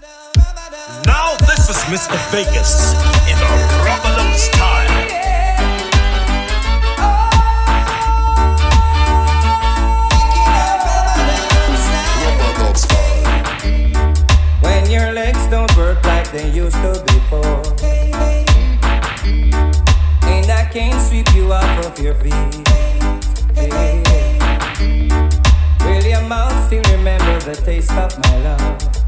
Now this is Mr. Vegas in a Revelance style. When your legs don't work like they used to before, and I can't sweep you off of your feet. Will your mouth still remember the taste of my love?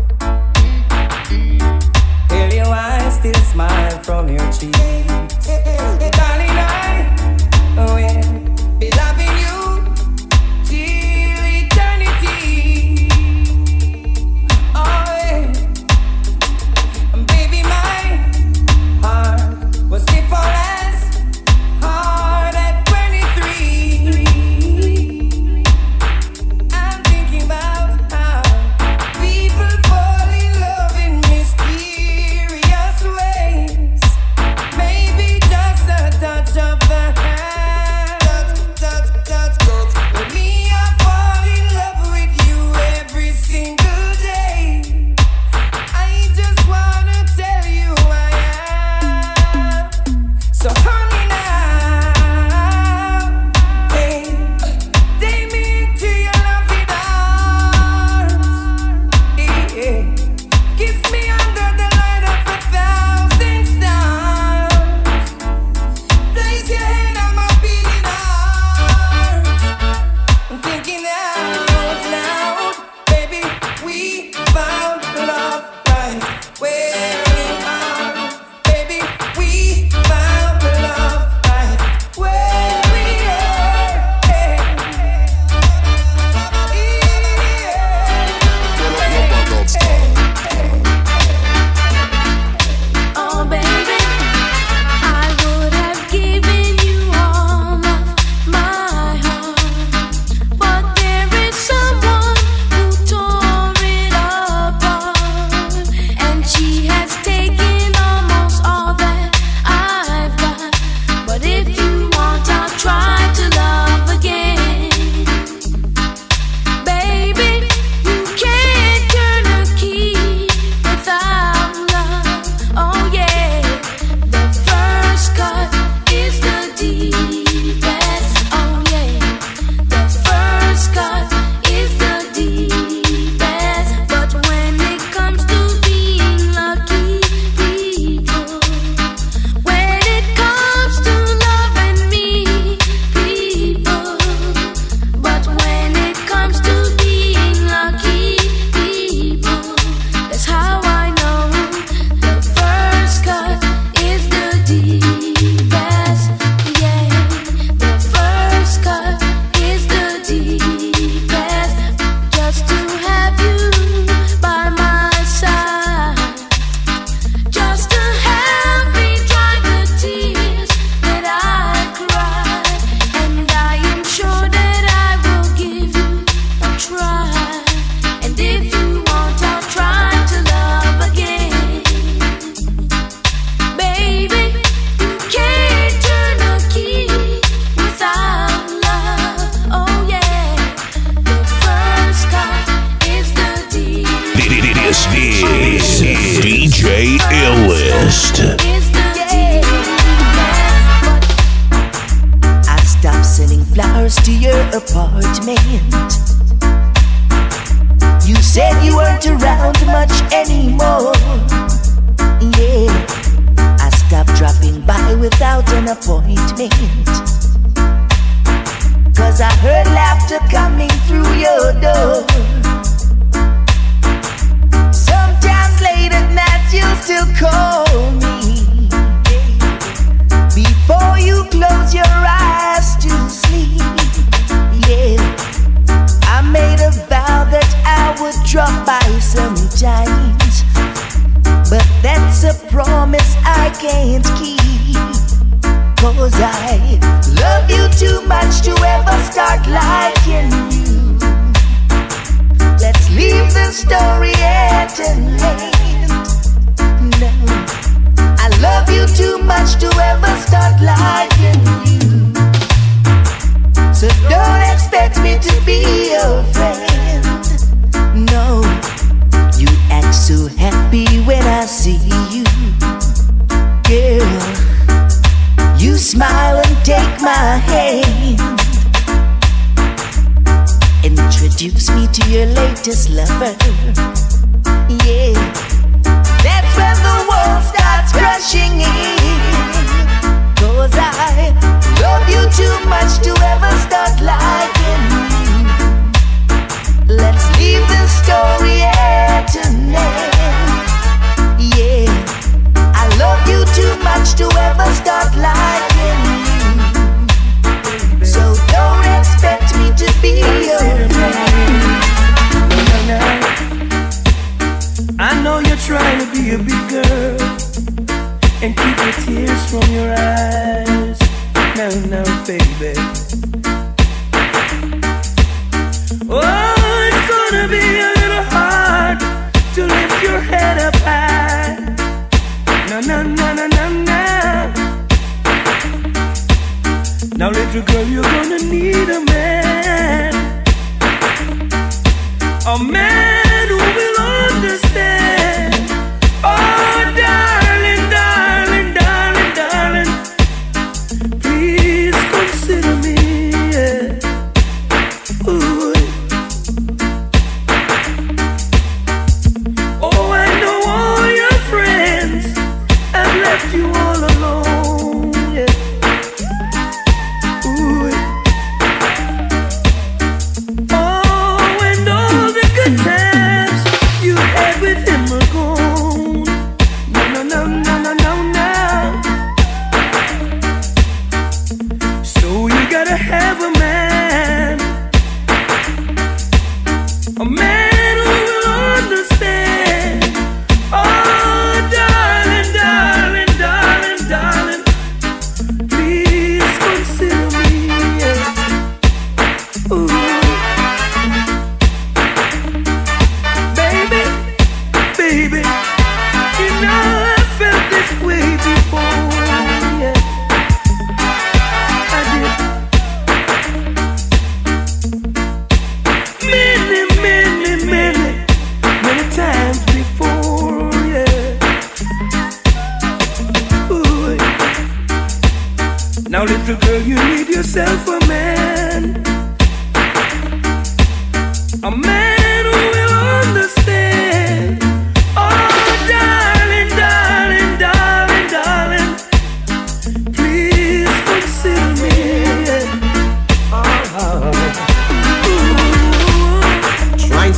still smile from your cheeks. Darling, I, oh yeah.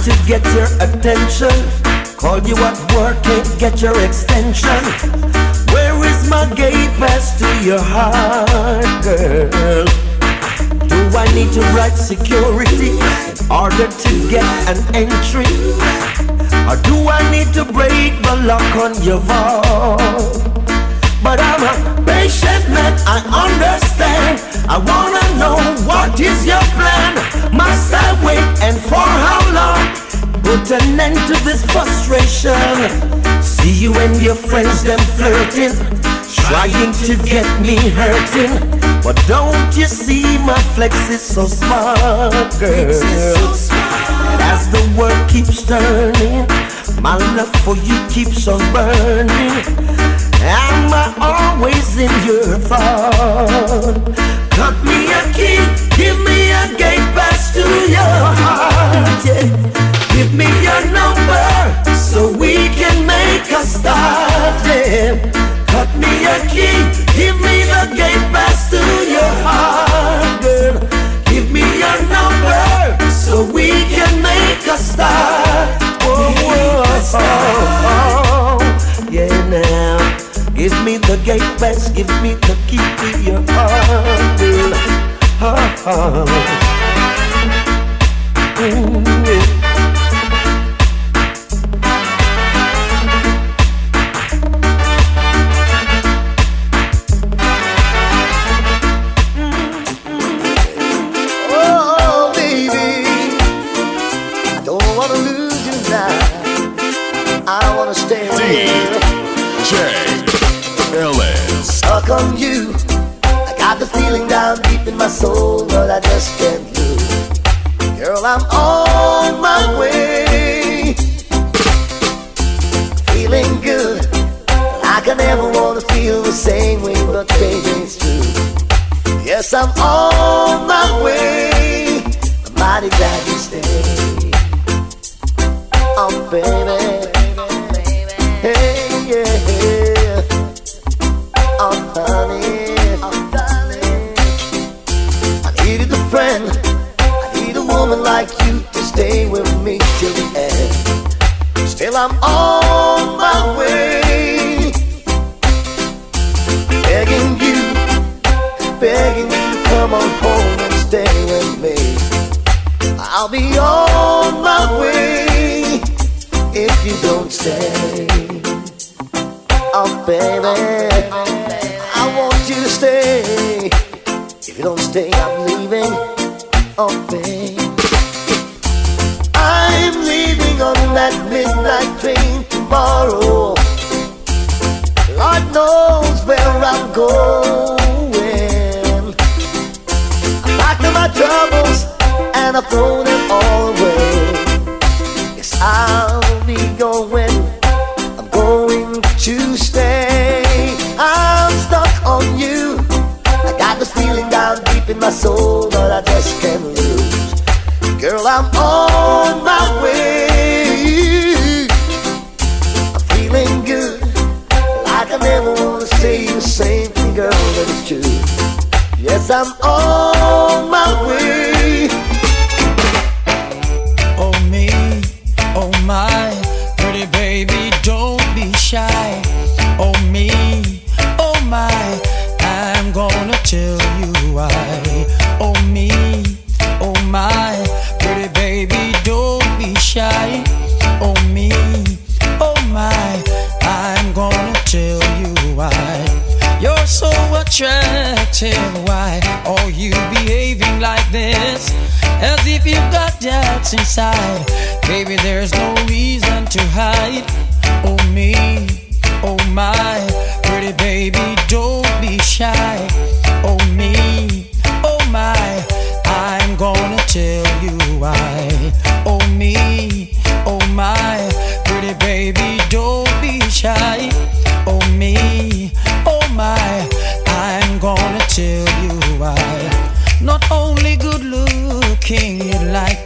To get your attention. Call you at work, can't get your extension. Where is my gate pass to your heart, girl? Do I need to write security in order to get an entry? Or do I need to break the lock on your vault? But I'm a patient man, I understand. I wanna know what is your plan. Must I wait and for how long? Put an end to this frustration. See you and your friends, them flirting, trying to get me hurting. But don't you see my flex is so smart, girl? As the world keeps turning, my love for you keeps on burning. Am I always in your thought? Cut me a key, give me a gate pass to your heart. Yeah. Give me your number so we can make a start. Yeah. Cut me a key, give me the gate pass to your heart, girl. So we can make a start. Oh, oh, oh. yeah, now. Give me the gate pass, give me the key to your heart, girl. Oh, oh. Mm,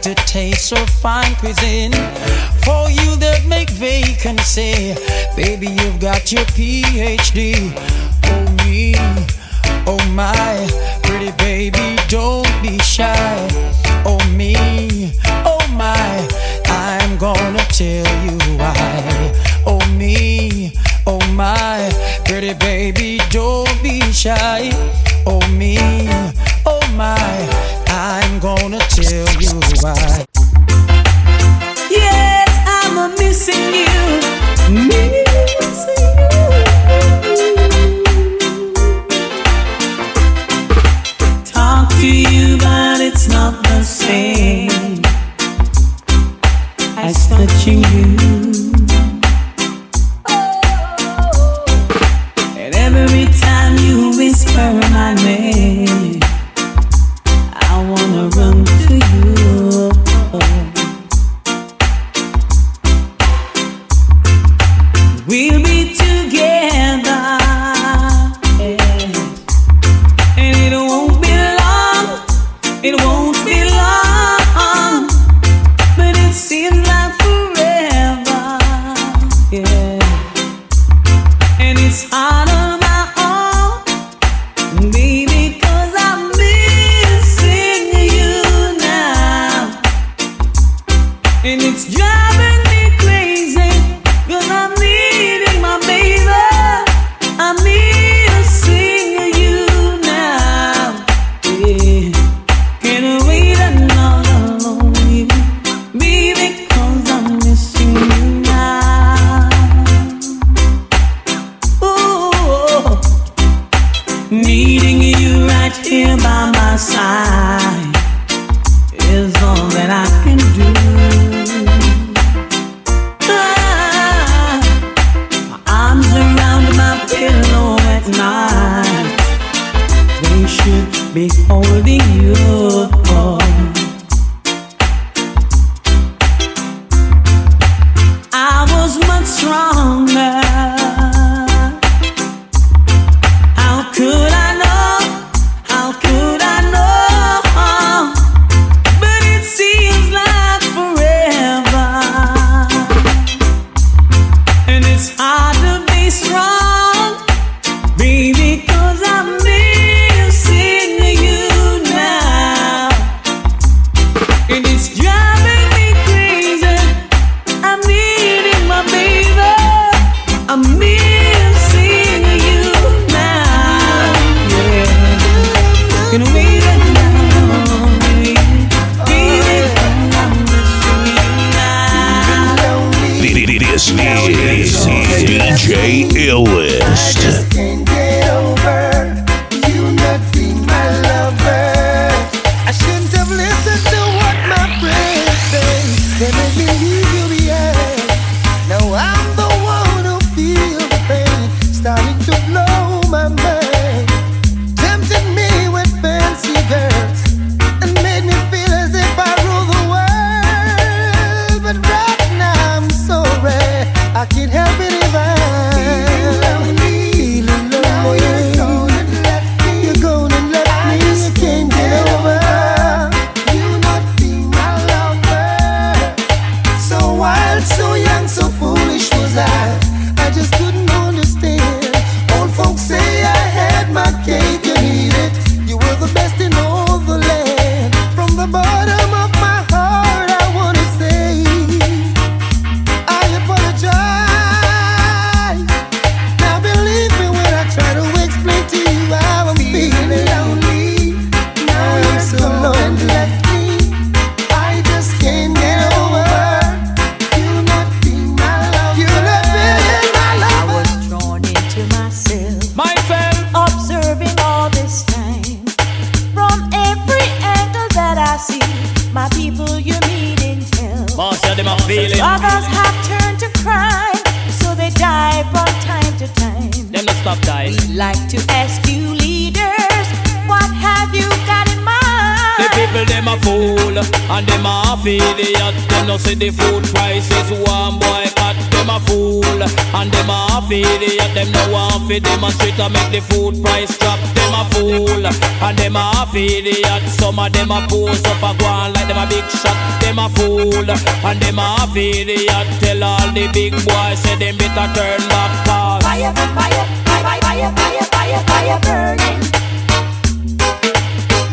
to taste so fine cuisine. For you that make vacancy, baby, you've got your PhD. Oh me, oh my, pretty baby, don't be shy. Oh me, oh my, I'm gonna tell you why. Oh me, oh my, pretty baby, don't be shy. Oh me, oh my. I'm gonna tell you why. Yes, I'm a missing you. Missing you. Talk to you, but it's not the same as touching you. And every time you whisper my name. Half idiot. Them no see the food prices one boycott. Them a fool and them a half idiot. Them no want fi demonstrate to make the food price drop. Them a fool and them a half idiot. Some of them a pose up a go like them a big shot. Them a fool and them a half idiot. Tell all the big boys say them better turn back cause Fire, fire, fire, fire, fire, fire, fire burning.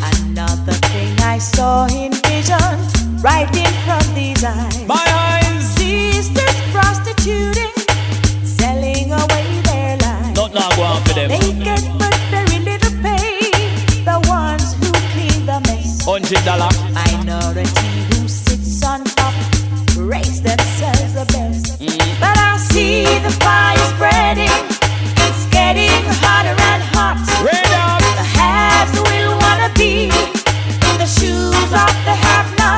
Another thing I saw in vision, right in front these eyes. my eyes. Sisters prostituting, selling away their lives. Not now go for them. They get but very little pay. The ones who clean the mess. Hundred dollar. Minority who sits on top, raise themselves the best. Mm. But I see the fire spreading.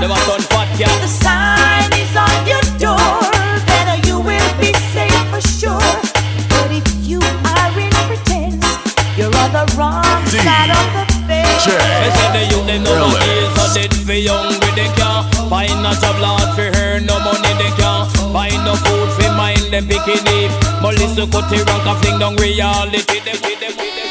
Them a done fat cat. the sign is on your door, then you will be safe for sure. But if you are in pretense, you're on the wrong D. side of the fence. Me say the youth them no Really? so dead for hungry they can't Find a job lad for her no money they can't Find no food for mind them picking it Melissa cut the rank and fling down reality them, them, them, them, them.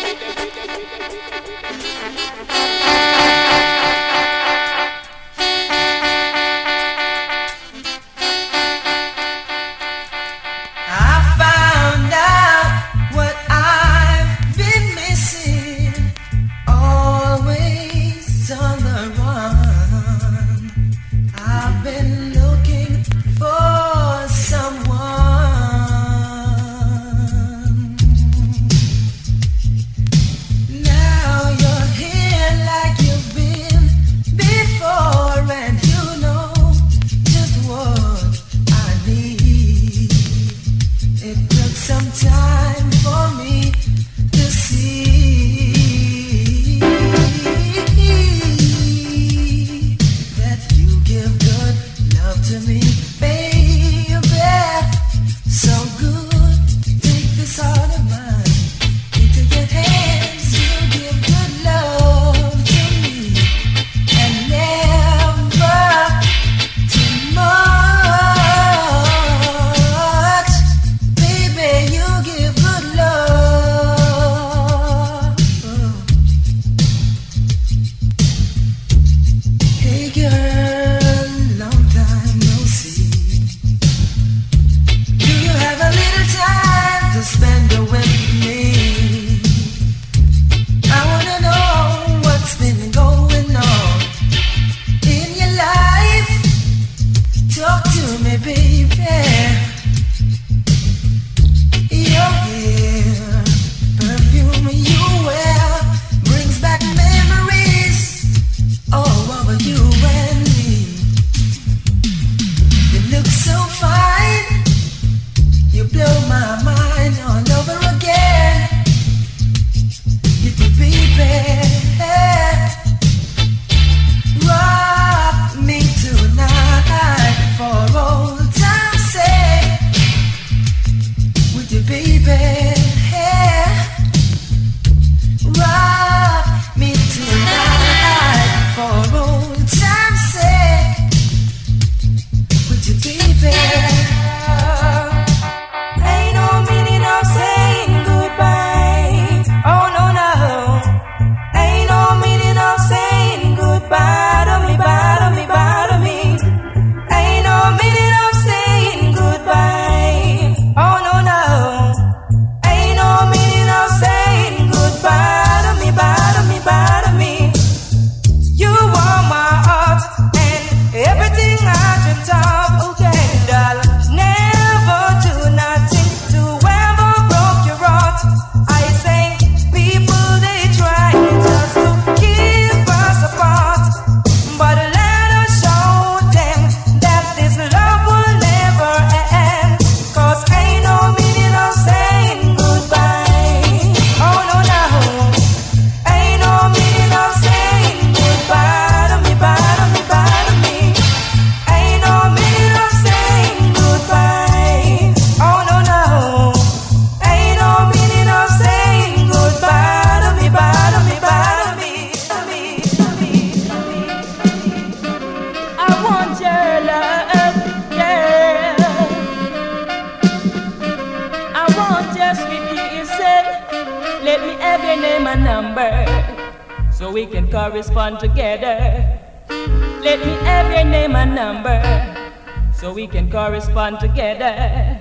can correspond together.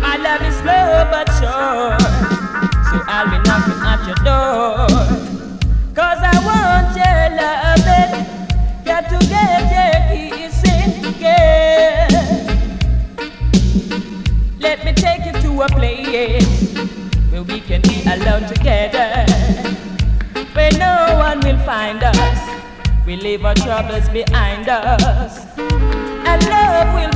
My love is slow but sure, so I'll be knocking at your door. Cause I want your loving, got to get your kissing, girl. Let me take you to a place where we can be alone together, where no one will find us. We leave our troubles behind us, and love will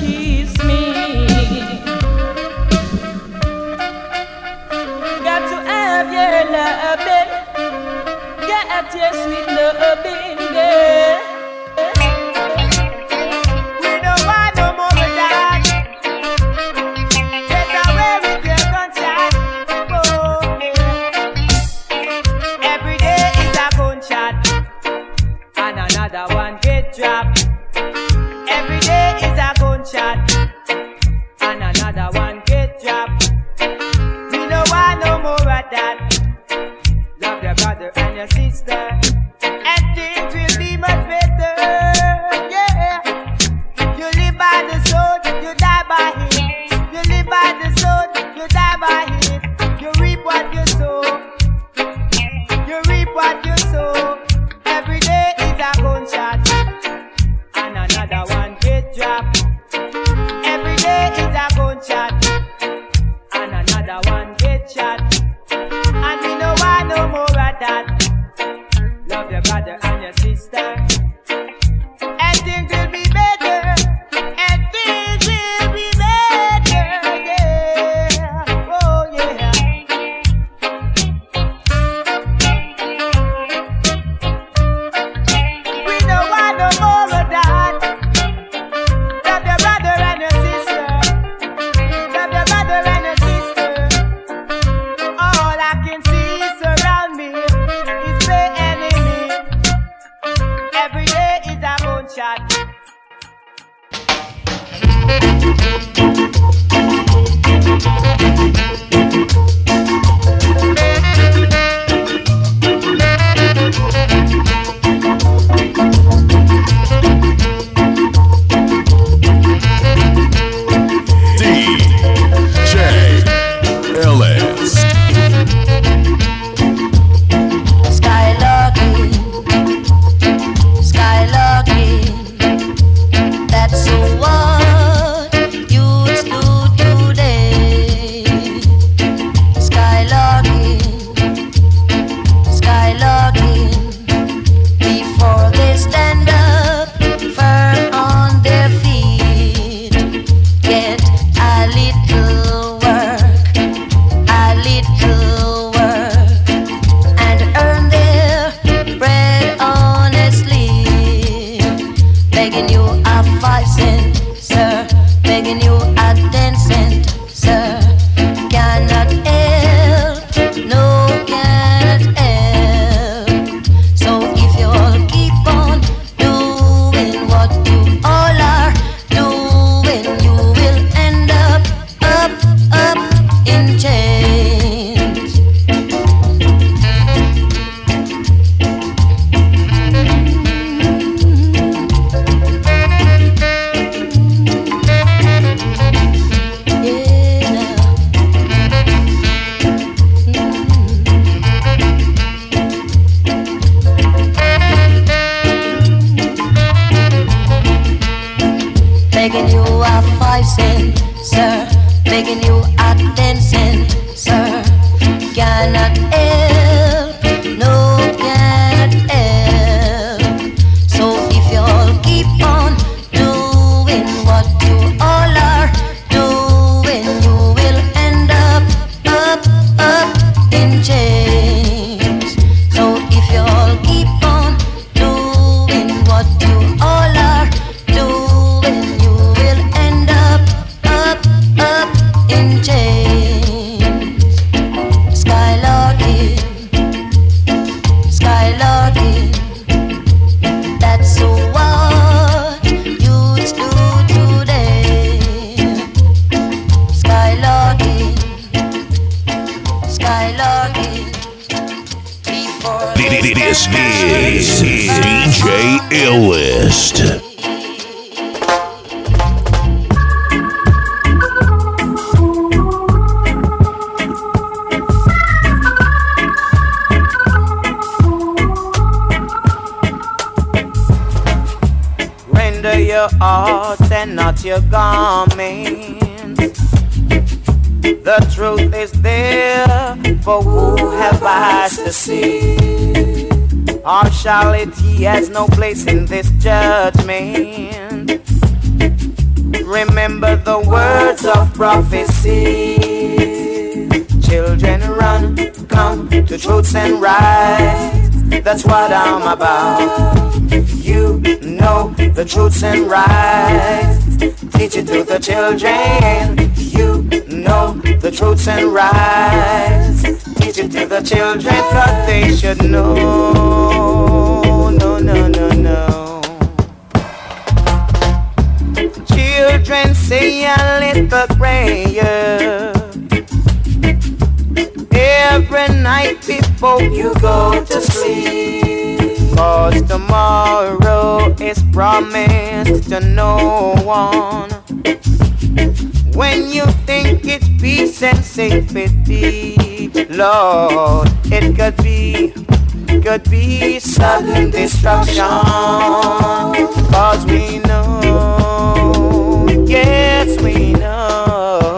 Making you a five cent, sir. Making you a ten cent. Partiality has no place in this judgment. Remember the words of prophecy. Children run, come to truths and rights. That's what I'm about. You know the truths and rights. Teach it to the children. You know the truths and rights. Teach it to the children, cause they should know. No, no, no, no. Children say a little prayer every night before you go to sleep. Cause tomorrow is promised to no one. When you think it's peace and safety, Lord, it could be, could be sudden destruction. Cause we know, yes, we know.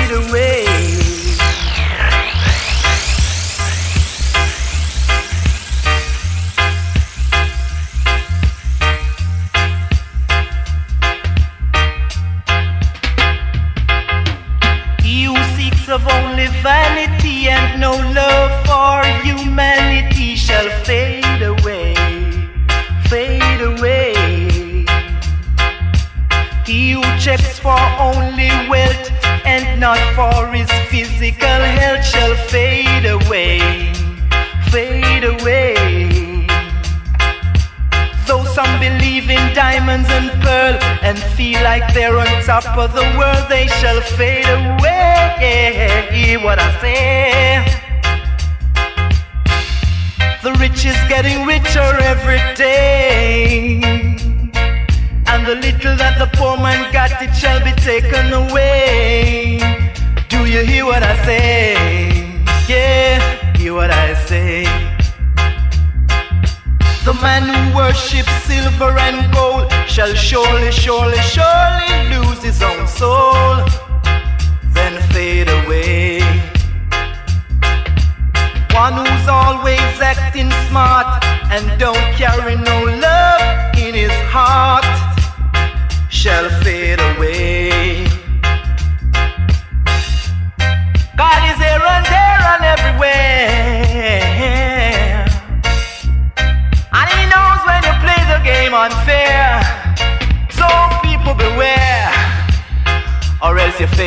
fade away.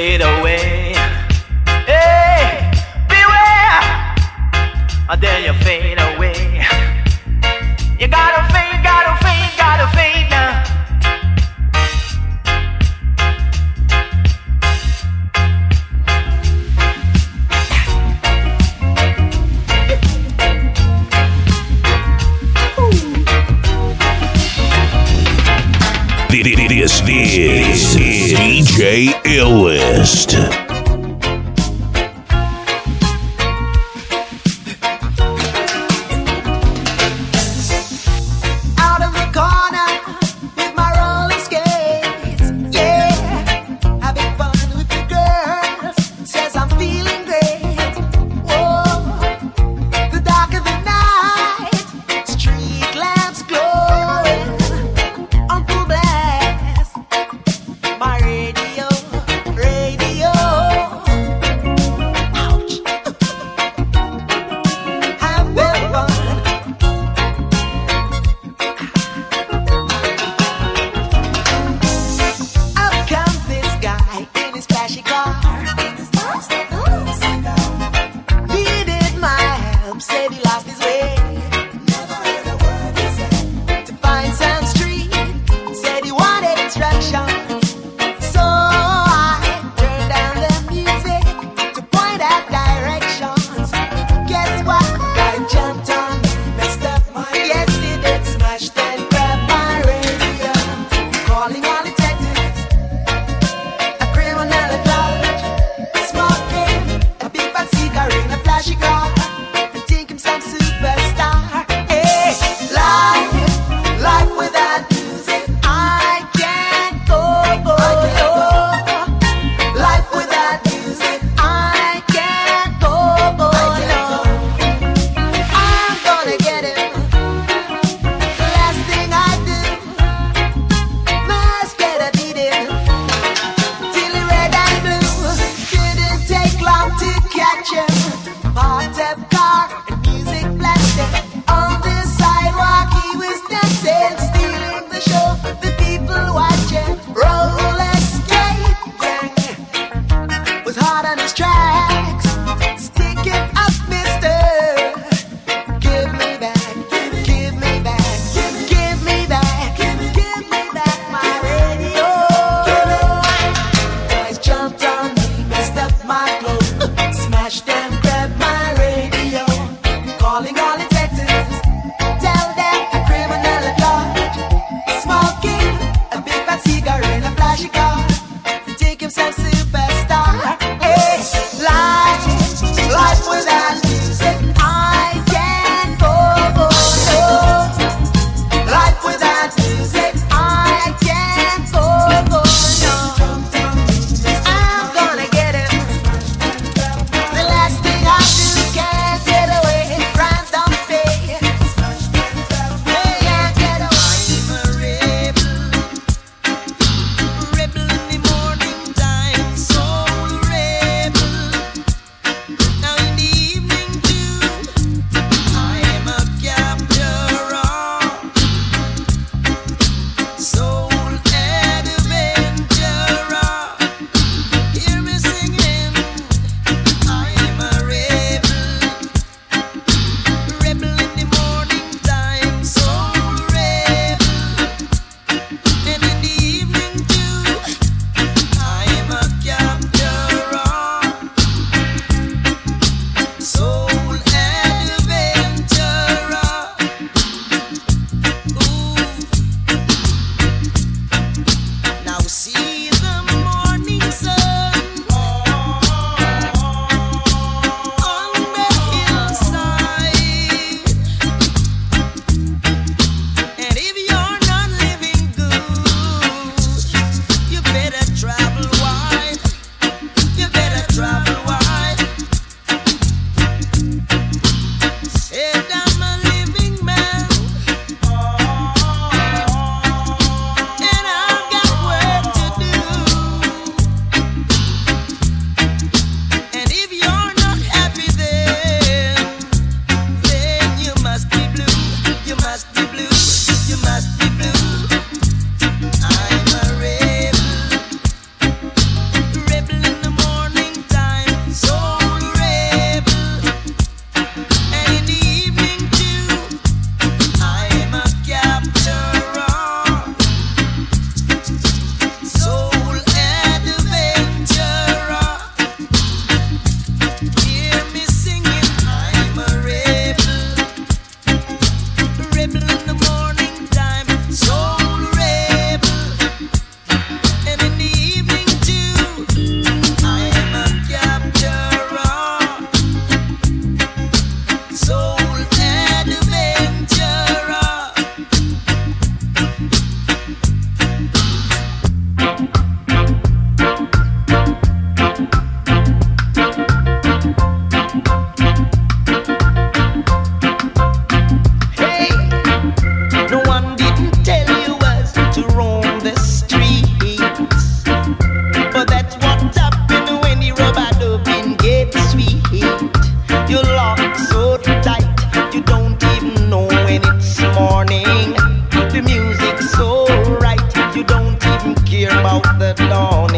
Else the dawn.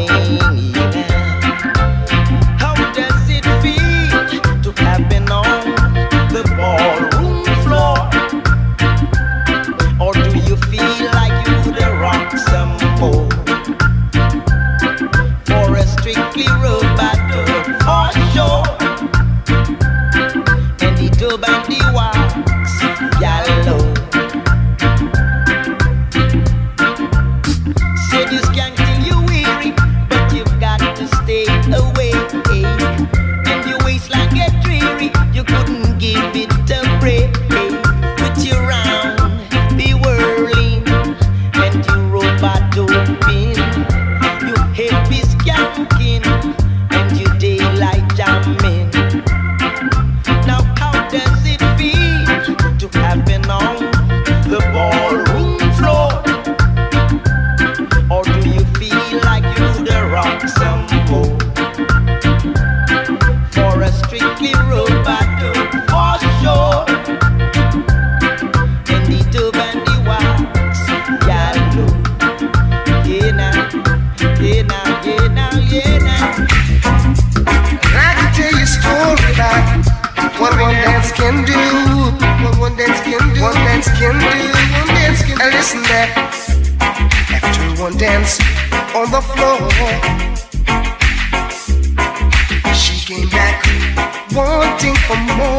Wanting for more,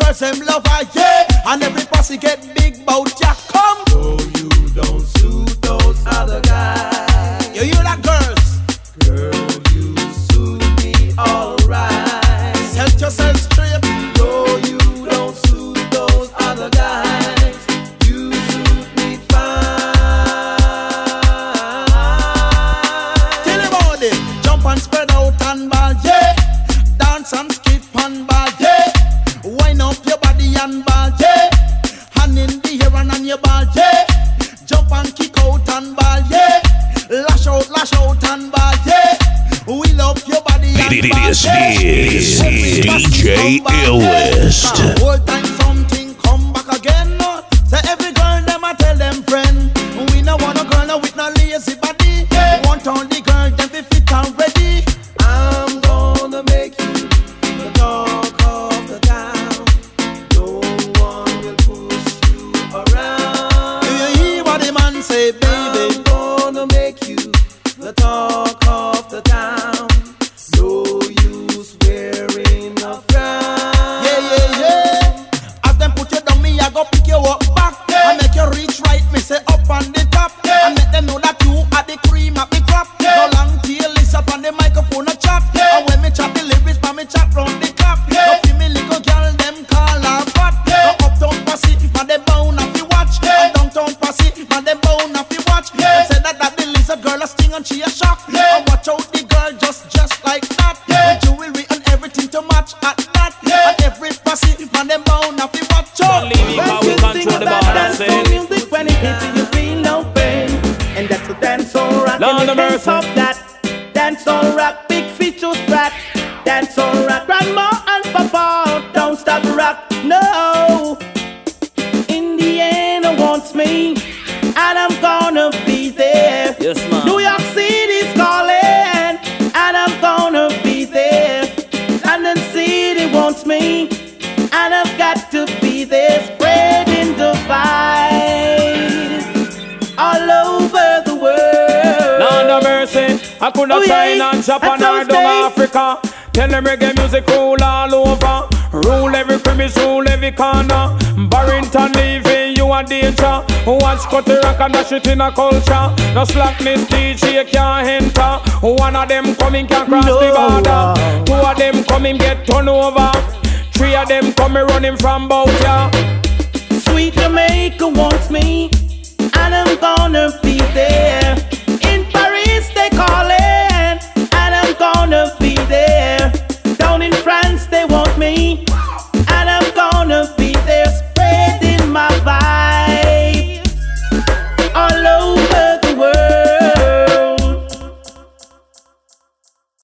girls them love her, yeah. And every pussy get big bout ya come. Oh, yeah. them reggae music rule all over. Rule every premise, rule every corner. Barrington Levy you a danger. Watch cut the rock and dash it in a culture. No slackness, DJ can't enter. One of them coming can cross no. the border. Two of them coming get turned over. Three of them coming running from both ya.